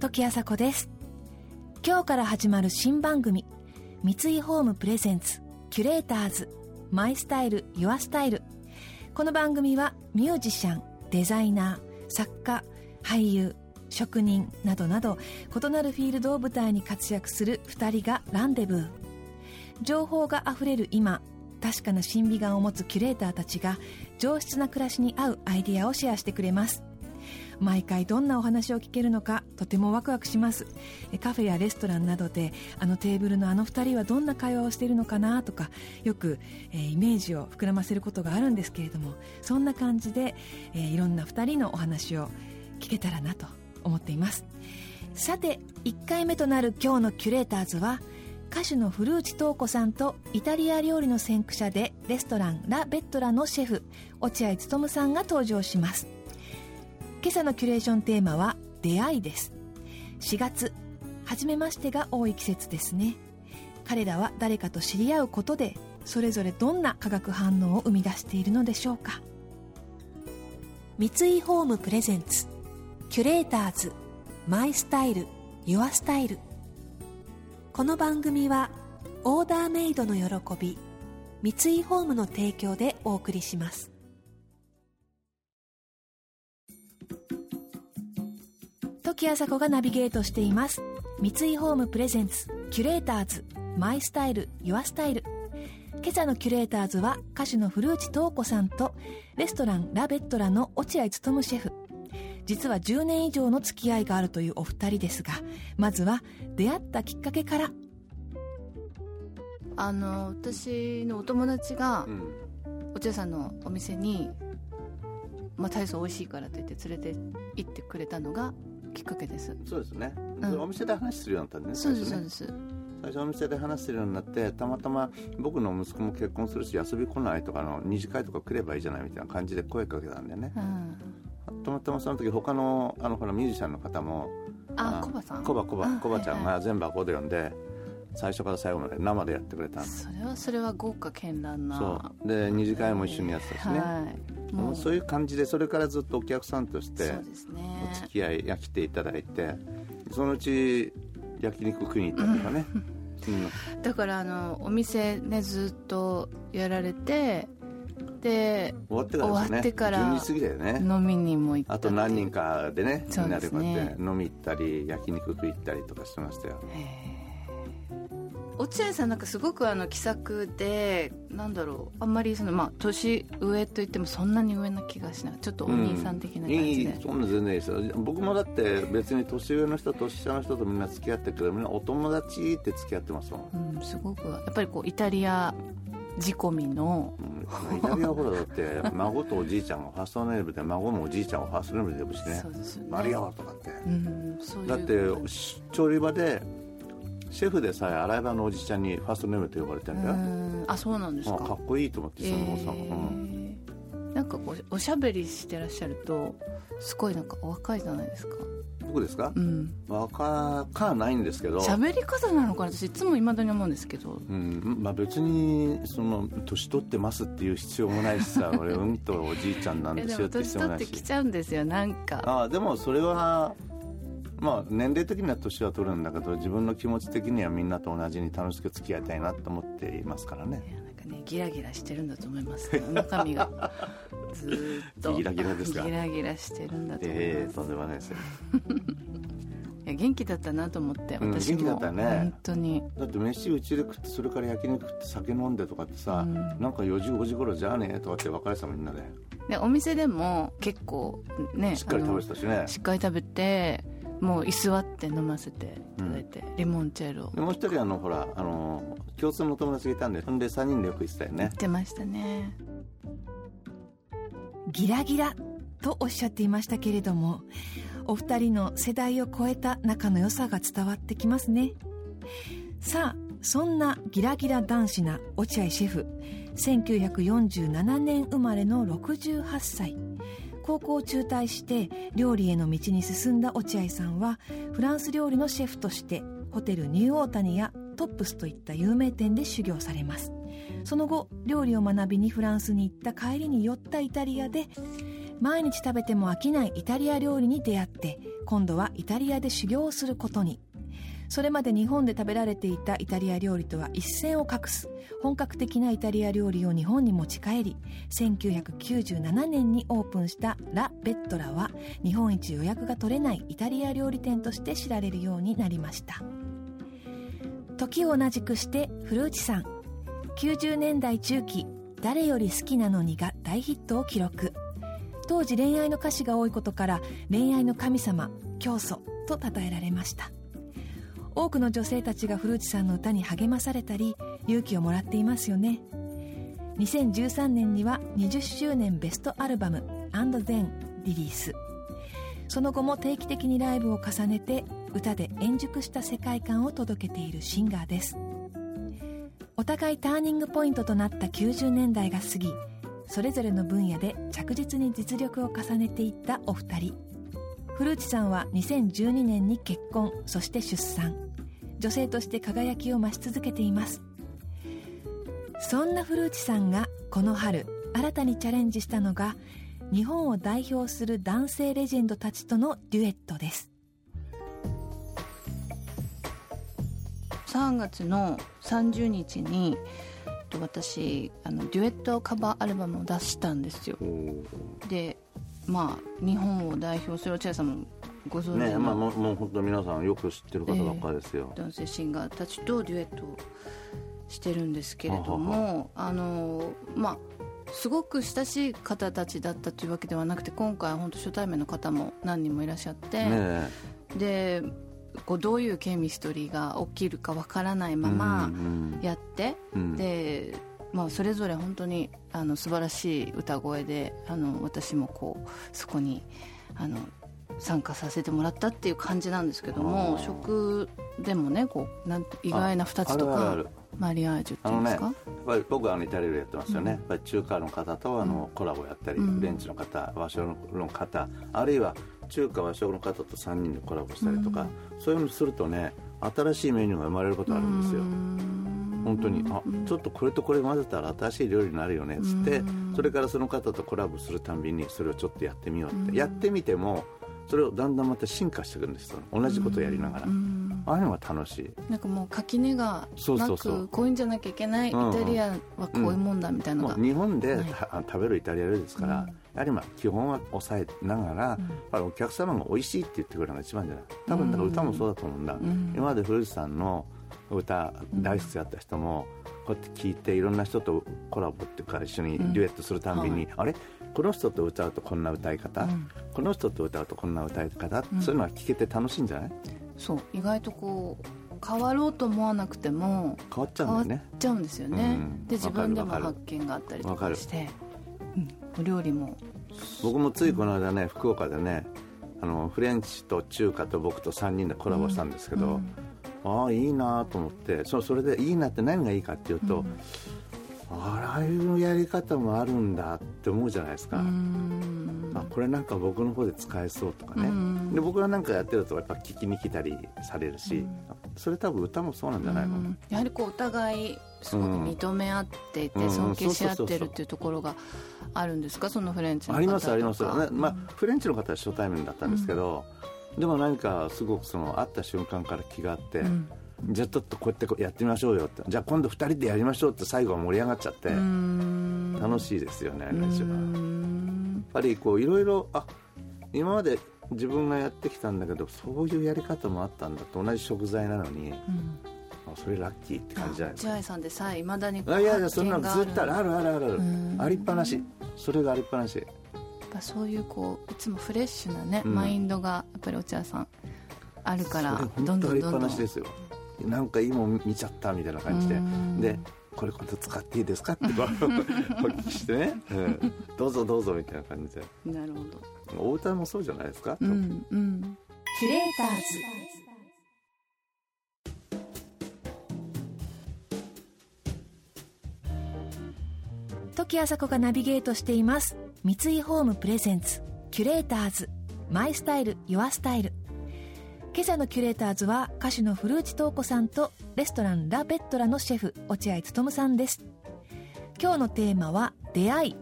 時あさこです。今日から始まる新番組三井ホームプレゼンツキュレーターズマイスタイルユアスタイル。この番組はミュージシャンデザイナー作家俳優職人などなど異なるフィールドを舞台に活躍する2人がランデブー。情報があふれる今確かな審美眼を持つキュレーターたちが上質な暮らしに合うアイディアをシェアしてくれます。毎回どんなお話を聞けるのかとてもワクワクします。カフェやレストランなどであのテーブルのあの2人はどんな会話をしているのかなとかよく、えー、イメージを膨らませることがあるんですけれどもそんな感じで、えー、いろんな2人のお話を聞けたらなと思っています。さて1回目となる今日のキュレーターズは歌手の古内東子さんとイタリア料理の先駆者でレストランラ・ベットラのシェフ落合勉さんが登場します。今朝のキュレーションテーマは出会いです。4月初めましてが多い季節ですね。彼らは誰かと知り合うことでそれぞれどんな化学反応を生み出しているのでしょうか。三井ホームプレゼンツキュレーターズマイスタイルユアスタイル。この番組はオーダーメイドの喜び三井ホームの提供でお送りします。時あさこがナビゲートしています。三井ホームプレゼンツキュレーターズマイスタイルユアスタイル。今朝のキュレーターズは歌手の古内東子さんとレストランラ・ベットラの落合勉シェフ。実は10年以上の付き合いがあるというお二人ですがまずは出会ったきっかけから。あの私のお友達が、うん、落合さんのお店に、まあ、体操美味しいからと言って連れて行ってくれたのがきっかけです。そうですね、うん、お店で話するようになったんですねそうですそうです。最初お店で話してるようになってたまたま僕の息子も結婚するし遊び来ないとかの二次会とか来ればいいじゃないみたいな感じで声かけたんでね、うん、たまたまその時他のあのほらミュージシャンの方もあコバさん？コバコバコバちゃんが全部アコーディオンで最初から最後まで生でやってくれたんでそれはそれは豪華絢爛な。そう。で二次会も一緒にやってたしね、はい。もうそういう感じでそれからずっとお客さんとしてお付き合いや来ていただいてそのうち焼肉食いに行ったりとかね、うん、だからあのお店ねずっとやられてで終わってからね。終わってから12時過ぎだよね。飲みにも行ったあと何人かでねみんなでこうやって飲み行ったり焼肉食い行ったりとかしてましたよ。落合さんなんかすごくあの気さくでなんだろうあんまりそのまあ年上といってもそんなに上な気がしない。ちょっとお兄さん的な感じで、うん、いいそんな全然いいですよ。僕もだって別に年上の人年下の人とみんな付き合ってくれみんなお友達って付き合ってますもん、うん、すごくやっぱりこうイタリア仕込みの、うん、イタリアほらだって孫とおじいちゃんがファーストネームで孫もおじいちゃんをファーストネームで呼ぶしね。そうですよね。マリアワとかって、うん、うう。だって調理場でシェフでさえ洗い場のおじちゃんにファーストネームって呼ばれてるんだよ。あそうなんですか。かっこいいと思ってそのおさんも、うん、なんかこうおしゃべりしてらっしゃるとすごいなんかお若いじゃないですか僕ですか、うん、若かないんですけど。喋り方なのかな？私いつもいまだに思うんですけど、うん。まあ、別にその年取ってますっていう必要もないしさ 俺うんとおじいちゃんなんですよって必要もないし。年取ってきちゃうんですよなんか。あでもそれはまあ年齢的には年は取るんだけど自分の気持ち的にはみんなと同じに楽しく付き合いたいなと思っていますからねかねギラギラしてるんだと思います 中身が。ずっと。ギラギラですか？ギラギラしてるんだと思います。ええー、とんでもないですよ。いや元気だったなと思って、うん、元気だったね。本当に。だって飯うちで食ってそれから焼肉食って酒飲んでとかってさ、うん、なんか4時5時頃じゃあねとかって別れてたみんなで。でお店でも結構ねしっかり食べてたしね。しっかり食べてもう居座って飲ませていただいて、うん、リモンチェルを。もう一人あのほらあの共通の友達がいたんでそんで3人でよく行ってたよね。行ってましたね。ギラギラとおっしゃっていましたけれどもお二人の世代を超えた仲の良さが伝わってきますね。さあそんなギラギラ男子な落合シェフ1947年生まれの68歳高校を中退して料理への道に進んだ落合さんはフランス料理のシェフとしてホテルニューオータニやトップスといった有名店で修行されます。その後料理を学びにフランスに行った帰りに寄ったイタリアで毎日食べても飽きないイタリア料理に出会って今度はイタリアで修行をすることに。それまで日本で食べられていたイタリア料理とは一線を画す本格的なイタリア料理を日本に持ち帰り1997年にオープンしたラ・ベットラは日本一予約が取れないイタリア料理店として知られるようになりました。時を同じくして古内さん90年代中期「誰より好きなのに」が大ヒットを記録。当時恋愛の歌詞が多いことから恋愛の神様教祖と称えられました。多くの女性たちが古内さんの歌に励まされたり勇気をもらっていますよね。2013年には20周年ベストアルバム「&then」リリース。その後も定期的にライブを重ねて歌で円熟した世界観を届けているシンガーです。お互いターニングポイントとなった90年代が過ぎそれぞれの分野で着実に実力を重ねていったお二人。古内さんは2012年に結婚そして出産。女性として輝きを増し続けています。そんな古内さんがこの春新たにチャレンジしたのが日本を代表する男性レジェンドたちとのデュエットです。3月の30日に私あのデュエットカバーアルバムを出したんですよ。でまあ、日本を代表する落合さんもご存知ねまあ、もうもう本当皆さんよく知ってる方ばっかりですよ、えー、男性シンガーたちとデュエットしてるんですけれどもあのまあすごく親しい方たちだったというわけではなくて今回本当初対面の方も何人もいらっしゃって、ね、でこうどういうケミストリーが起きるかわからないままやって、うんうん、でまあ、それぞれ本当にあの素晴らしい歌声であの私もこうそこにあの参加させてもらったっていう感じなんですけども食でもねこうなん意外な2つとかマリアージュっていうんですか、ね、やっぱり僕はあのイタリアでやってますよね、うん、やっぱり中華の方とあのコラボやったり、うん、フレンチの方和食の方あるいは中華和食の方と3人でコラボしたりとか、うん、そういうのするとね新しいメニューが生まれることあるんですよ。本当にあちょっとこれとこれ混ぜたら新しい料理になるよねっつってそれからその方とコラボするたんびにそれをちょっとやってみようって。やってみてもそれをだんだんまた進化していくんですよ同じことをやりながら。ああいうのが楽しい。なんかもう垣根がなくこういうんじゃなきゃいけないイタリアはこういうもんだみたいなのが、日本で、食べるイタリア料理ですから、やはりまあ基本は抑えながら、うん、お客様が美味しいって言ってくれるのが一番じゃない。多分だから歌もそうだと思うんだ、うん、今まで古内さんの歌大好きだった人も、こうやって聞いていろんな人とコラボっていうか一緒にデュエットするたびに、あれ？この人と歌うとこんな歌い方、この人と歌うとこんな歌い方、そういうのは聞けて楽しいんじゃない？そう。意外とこう変わろうと思わなくても変わっちゃうんだよね。変わっちゃうんですよね、で自分でも発見があったりとかして。お料理も。僕もついこの間ね、福岡でねあのフレンチと中華と僕と3人でコラボしたんですけど、ああいいなと思ってそそれでいいなって何がいいかっていうと、うん、ああいうやり方もあるんだって思うじゃないですか、あこれなんか僕の方で使えそうとかね、で僕が何かやってるとやっぱ聞きに来たりされるし、それ多分歌もそうなんじゃないの、やはりこうお互いすごく認め合っていて、尊敬し合ってるっていうところがあるんですか？そのフレンチの方ありますあります、ねまあ、フレンチの方は初対面だったんですけど、でも何かすごくその会った瞬間から気があって、うん、じゃあちょっとこうやってやってみましょうよってじゃあ今度2人でやりましょうって最後は盛り上がっちゃって楽しいですよね一番やっぱりこういろいろあ今まで自分がやってきたんだけどそういうやり方もあったんだと同じ食材なのに、うん、それラッキーって感じじゃないですか。千さんでさえいまだにいやいやそんなのずっとあるあるあるある。ありっぱなし。それがありっぱなしぱそういうこういつもフレッシュなね、うん、マインドがやっぱり落合さんあるからどんどんどんどん。ですよ。なんかいいもん見ちゃったみたいな感じで。でこれ今度使っていいですかって お聞きしてね、うん、どうぞどうぞみたいな感じで。なるほど。お歌もそうじゃないですか、うんうん、キュレーターズ。時あさこがナビゲートしています三井ホームプレゼンツキュレーターズマイスタイルユアスタイル。今朝のキュレーターズは歌手の古内東子さんとレストランラ・ベットラのシェフ落合勉さんです。今日のテーマは出会い。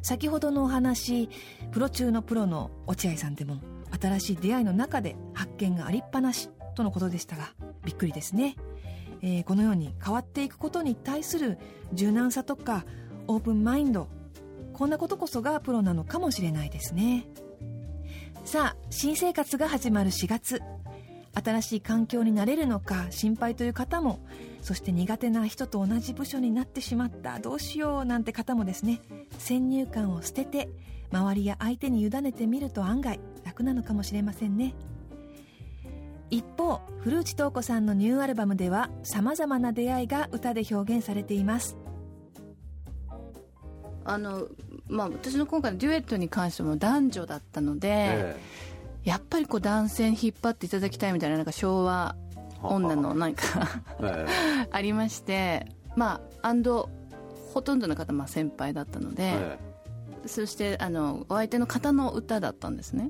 先ほどのお話プロ中のプロの落合さんでも新しい出会いの中で発見がありっぱなしとのことでしたがびっくりですね、えー、このように変わっていくことに対する柔軟さとかオープンマインドこんなことこそがプロなのかもしれないですね。さあ新生活が始まる4月。新しい環境になれるのか心配という方もそして苦手な人と同じ部署になってしまった。どうしようなんて方もですね。先入観を捨てて周りや相手に委ねてみると案外楽なのかもしれませんね。一方古内東子さんのニューアルバムではさまざまな出会いが歌で表現されています。あのまあ、私の今回のデュエットに関しても男女だったので、ええ、やっぱりこう男性に引っ張っていただきたいみたいななんか昭和女のなんか ありましてまあアンドほとんどの方まあ先輩だったので、ええ、そしてあのお相手の方の歌だったんですね。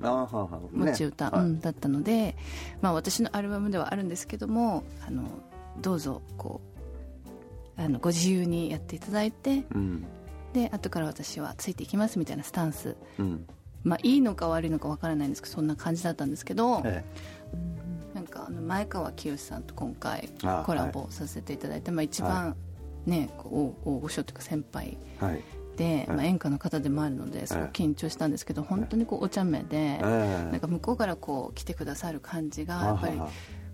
持ち歌、ね、うん、だったので、まあ、私のアルバムではあるんですけどもあのどうぞこうあのご自由にやっていただいて、うん、で後から私はついていきますみたいなスタンス、うん、まあいいのか悪いのか分からないんですけどそんな感じだったんですけど、ええ、なんかあの前川清さんと今回コラボさせていただいて、まあ、一番ね、こう大御所というか先輩で、まあ、演歌の方でもあるのですごく緊張したんですけど本当にこうお茶目で、なんか向こうからこう来てくださる感じがやっぱり。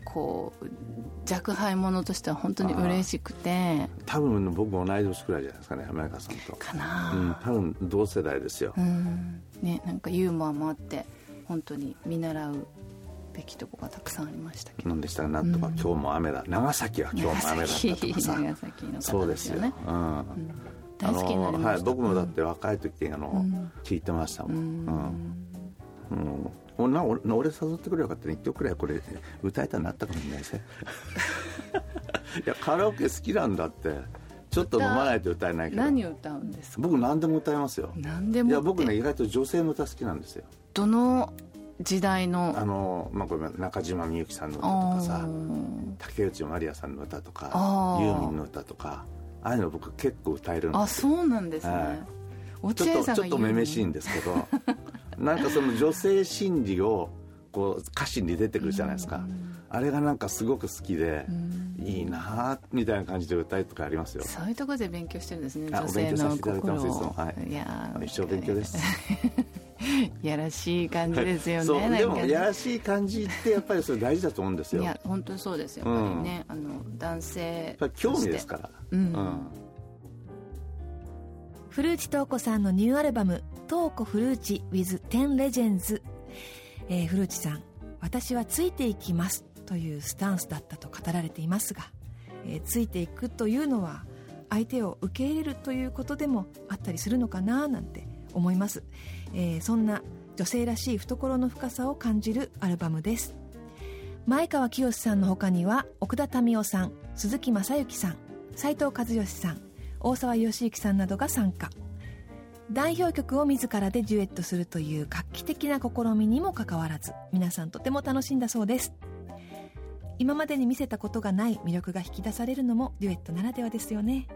こう若輩者としては本当に嬉しくて。多分僕同い年くらいじゃないですかね浜中さんと。かな、うん、多分同世代ですよ、うん、ねなんかユーモアもあって本当に見習うべきとこがたくさんありましたけど。何でしたかなんとか、今日も雨だ。長崎は今日も雨だったとかさ。長崎。の、ね、そうですよ。ね、うん、大好きになりました、はい、僕もだって若い時あの、聞いてましたもん、うん。うんな俺俺誘ってくれよかったら1曲くらいこれ歌えたらなったかもしれないですねいやカラオケ好きなんだって。ちょっと飲まないと歌えないけど何歌うんですか？僕何でも歌いますよ。何でもいや僕ね意外と女性の歌好きなんですよ。どの時代の？あの、まあ、これ中島みゆきさんの歌とかさ竹内まりやさんの歌とかユーミンの歌とかああいうの僕結構歌えるんですよ。あそうなんですね、はい、ちょっとちょっとめめしいんですけど なんかその女性心理をこう歌詞に出てくるじゃないですか、あれがなんかすごく好きで、いいなみたいな感じで歌いとかありますよ。そういうところで勉強してるんですね女性の心を。はい、いや一生勉強です。やらしい感じですよねでもやらしい感じってやっぱりそれ大事だと思うんですよ。いや本当にそうですよ。やっぱりね、うん、あの男性興味ですから。うん、うん。古内東子さんのニューアルバム「東子古内 with 10 Legends」えー、古内さん「私はついていきます」というスタンスだったと語られていますが、えー、ついていくというのは相手を受け入れるということでもあったりするのかななんて思います、えー、そんな女性らしい懐の深さを感じるアルバムです。前川清さんの他には奥田民生さん鈴木雅之さん斉藤和義さん大沢義之さんなどが参加。代表曲を自らでデュエットするという画期的な試みにもかかわらず皆さんとても楽しんだそうです。今までに見せたことがない魅力が引き出されるのもデュエットならではですよね。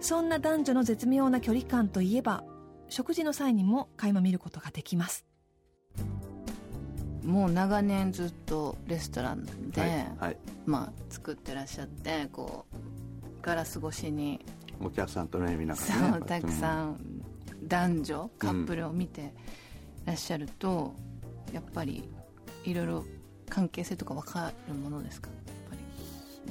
そんな男女の絶妙な距離感といえば食事の際にも垣間見ることができます。もう長年ずっとレストランで、はいはい、まあ、作ってらっしゃってこうガラス越しにお客さんとね見ながら、ね、そうたくさん男女カップルを見てらっしゃると、うん、やっぱりいろいろ関係性とか分かるものですか？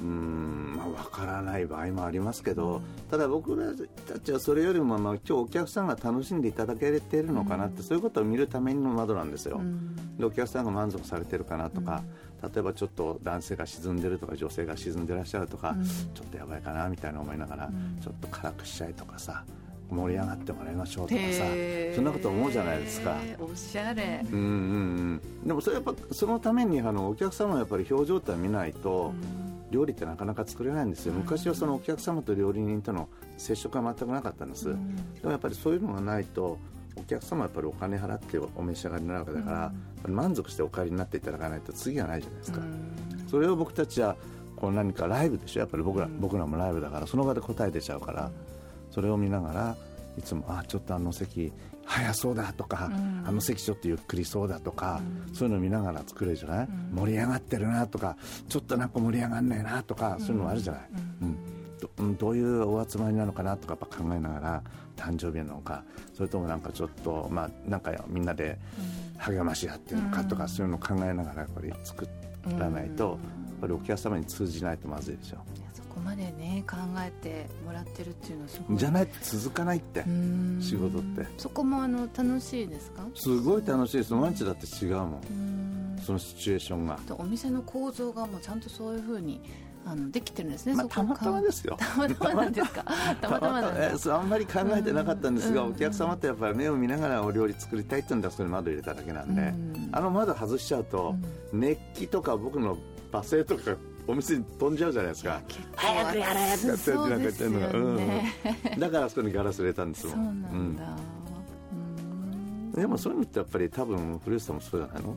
うんまあ分からない場合もありますけど、うん、ただ僕らたちはそれよりも、まあ、今日お客さんが楽しんでいただけてるのかなって、うん、そういうことを見るための窓なんですよ、うん、でお客さんが満足されてるかなとか、例えばちょっと男性が沈んでるとか女性が沈んでらっしゃるとか、ちょっとやばいかなみたいな思いながら、ちょっと辛くしちゃいとかさ盛り上がってもらいましょうとかさそんなこと思うじゃないですか。おしゃれ。うんうんうん。でもそれやっぱそのためにあのお客様のやっぱり表情って見ないと、料理ってなかなか作れないんですよ。昔はそのお客様と料理人との接触が全くなかったんです、でもやっぱりそういうのがないとお客様はやっぱりお金払ってお召し上がりになるわけだから、うん、満足してお帰りになっていただかないと次はないじゃないですか、うん、それを僕たちはこう何かライブでしょやっぱり僕ら,、僕らもライブだからその場で答え出ちゃうから、それを見ながらいつもあちょっとあの席早そうだとか、うん、あの席ちょっとゆっくりそうだとか、うん、そういうの見ながら作れるじゃない、うん、盛り上がってるなとかちょっとなんか盛り上がんねえなとか、そういうのもあるじゃない、うんどどういうお集まりなのかなとかやっぱ考えながら誕生日なのかそれともなんかちょっとまあなんかみんなで励まし合ってるのかとか、そういうのを考えながらやっぱり作らないと、やっぱりお客様に通じないとまずいでしょ。こまでね考えてもらってるっていうのはすごい。じゃないと続かないって仕事って。そこもあの楽しいですか？すごい楽しいです。毎日だって違うもん。そのシチュエーションが。お店の構造がもうちゃんとそういうふうにあのできてるんですね、まあ、たまたまですよ。たまたまなんですか？たまたまなんですあんまり考えてなかったんですが、お客様ってやっぱり目を見ながらお料理作りたいっていうんだそれ窓入れただけなんで、あの窓外しちゃうと、熱気とか僕の罵声とかお店に飛んじゃうじゃないですか。早くやれってなんか言ってんの。が、うん、だからあそこにガラス入れたんですもんそうなんだ、うん、でもそういうのってやっぱり多分古市さんもそうじゃないの？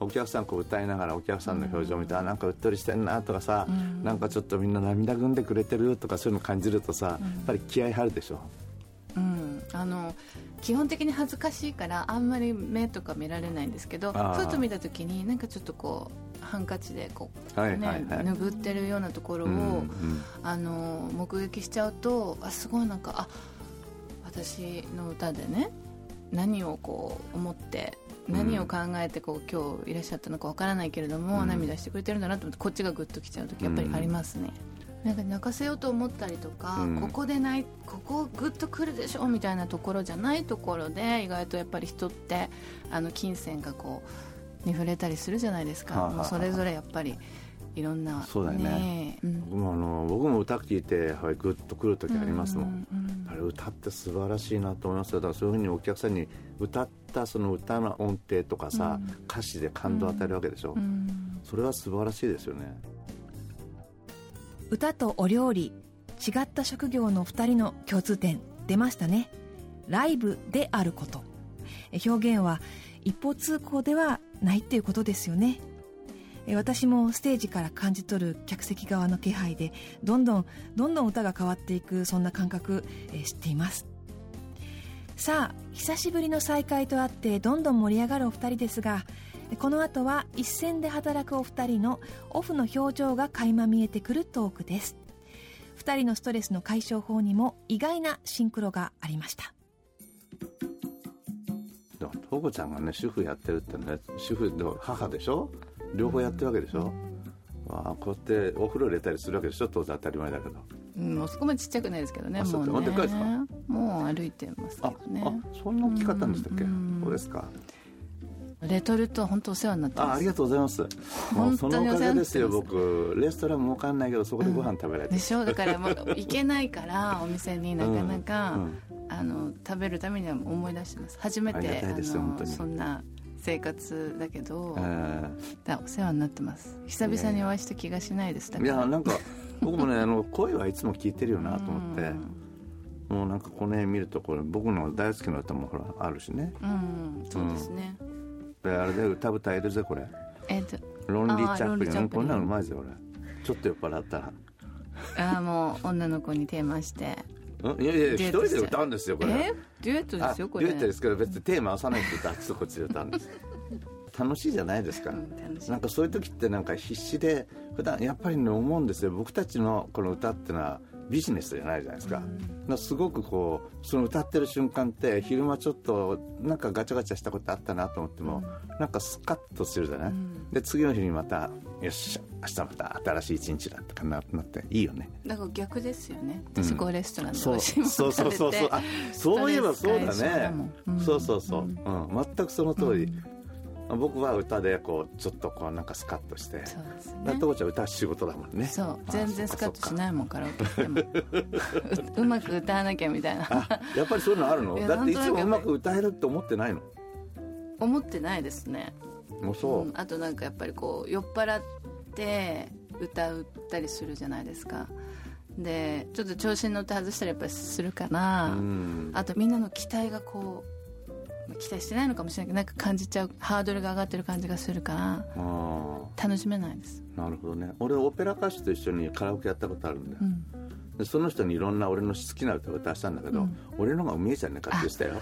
お客さんこう歌いながらお客さんの表情を見て、うん、なんかうっとりしてんなとかさ、うん、なんかちょっとみんな涙ぐんでくれてるとかそういうの感じるとさ、うん、やっぱり気合入るでしょ？うん。あの基本的に恥ずかしいからあんまり目とか見られないんですけどふと見た時になんかちょっとこうハンカチでこう、はいはいはい、拭ってるようなところを、うんうん、あの目撃しちゃうとあすごいなんかあ私の歌でね何をこう思って何を考えてこう今日いらっしゃったのかわからないけれども、うん、涙してくれてるんだなと思ってこっちがグッときちゃう時やっぱりありますね、うん、なんか泣かせようと思ったりとか、うん、ここでないここグッとくるでしょみたいなところじゃないところで意外とやっぱり人ってあの金銭がこうに触れたりするじゃないですか、はあはあ、それぞれやっぱりいろんなそうだよね、ねうん、僕もあの僕も歌聴いてやはりグッとくる時ありますもん。うんうんうん、あれ歌って素晴らしいなと思いますだからそういうふうにお客さんに歌ったその歌の音程とかさ、うん、歌詞で感動を与えるわけでしょ、うん、それは素晴らしいですよね。歌とお料理違った職業の2人の共通点出ましたね。ライブであること。表現は一方通行ではないっていうことですよね私もステージから感じ取る客席側の気配でどんどんどんどん歌が変わっていくそんな感覚、え知っています。さあ久しぶりの再会とあってどんどん盛り上がるお二人ですがこの後は一線で働くお二人のオフの表情が垣間見えてくるトークです。二人のストレスの解消法にも意外なシンクロがありました。トコちゃんがね主婦やってるってね主婦の母でしょ？両方やってるわけでしょ、うん、あこうやってお風呂入れたりするわけでしょ？当然当たり前だけど。うん、もうそこまでちっちゃくないですけどね。もうね。もう歩いてますけどね。あ、そんな大きかったんでしたっけ？そうですか？レトルト本当お世話になってあありがとうございます。本当にお世話ですよ僕。レストランも分かんないけどそこでご飯食べられて、うん、でしょ？だからもう行けないから お店になかなか、あの食べるためには思い出してます。初めてあのそんな生活だけど、だお世話になってます。久々にお会いした気がしないです。いやなんか僕もねあの声はいつも聞いてるよなと思って、もうなんかこの辺見るとこれ僕の大好きな歌もほらあるしね。うん。そうですね、であれで歌歌えるぜこれ。えっとロンリーチャップリンこんなのうまいぜ俺。ちょっと酔っ払ったら。ああもう女の子にテーマして。いやいや一人で歌うんですよこれ。え？デュエットですよこれ。デュエットですけど別にテーマ合わさないとあっちとこっちで歌うんです。楽しい。じゃないですか、うん、なんかそういう時ってなんか必死で普段やっぱりね思うんですよ。僕たちのこの歌っていうのはビジネスじゃないじゃないですか,、うん、すごくこうその歌ってる瞬間って昼間ちょっとなんかガチャガチャしたことあったなと思っても、うん、なんかスカッとするじゃない、うん、で次の日にまたよし明日また新しい一日だってかなっていいよね。だから逆ですよね。私こうレストランで美味しいもの食べて、そうそうそうそう。あそういえばそうだね、そうそうそう、うん。全くその通り、僕は歌でこうちょっとこうなんかスカッとして。そうですね。とこちゃん歌仕事だもんね。そう。全然スカッとしないもんカラオケでも。うまく歌わなきゃみたいな。やっぱりそういうのあるの？だっていつもうまく歌えるって思ってないの？思ってないですね。もうそう、うん、あとなんかやっぱりこう酔っ払って歌うったりするじゃないですか。でちょっと調子に乗って外したりやっぱりするかな、あとみんなの期待がこう期待してないのかもしれないけどなんか感じちゃうハードルが上がってる感じがするから楽しめないです。なるほどね。俺オペラ歌手と一緒にカラオケやったことあるんだよ、うん、その人にいろんな俺の好きな歌を歌したんだけど、うん、俺のがうめえじゃねえかって言ってたよ。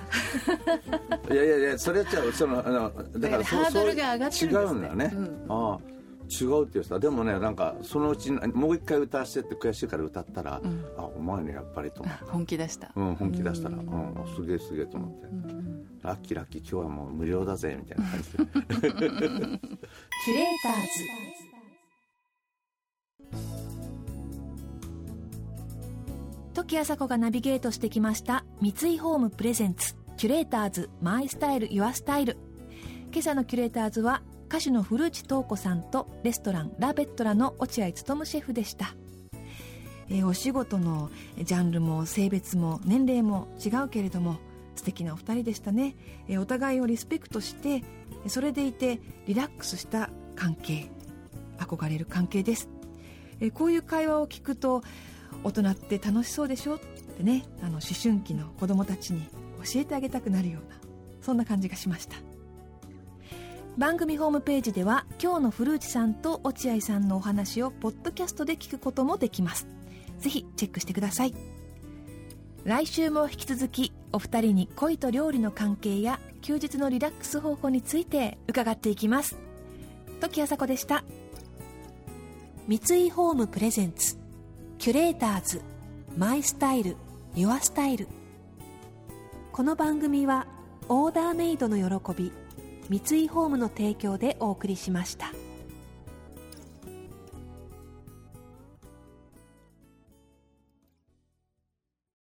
いやいやいやそれじゃそのあのだからそうそう違うんだよね、うん、ああ違うって言ってたでもねなんかそのうちもう一回歌わせてって悔しいから歌ったら、うん、あお前ねやっぱりと思った 本気出した。うん本気出したらうん、すげえすげえと思って、うん、ラッキーラッキー今日はもう無料だぜみたいな感じで。キュレーターズ。時あさこがナビゲートしてきました三井ホームプレゼンツ。キュレーターズマイスタイルユアスタイル。今朝のキュレーターズは歌手の古内東子さんとレストランラ・ベットラの落合務シェフでした、えー、お仕事のジャンルも性別も年齢も違うけれども素敵なお二人でしたね、えー、お互いをリスペクトしてそれでいてリラックスした関係憧れる関係です、えー、こういう会話を聞くと大人って楽しそうでしょってねあの思春期の子供たちに教えてあげたくなるようなそんな感じがしました。番組ホームページでは今日の古内さんと落合さんのお話をポッドキャストで聞くこともできます。ぜひチェックしてください。来週も引き続きお二人に恋と料理の関係や休日のリラックス方法について伺っていきます。時あさこでした。三井ホームプレゼンツキュレーターズマイスタイルユアスタイル。この番組はオーダーメイドの喜び三井ホームの提供でお送りしました。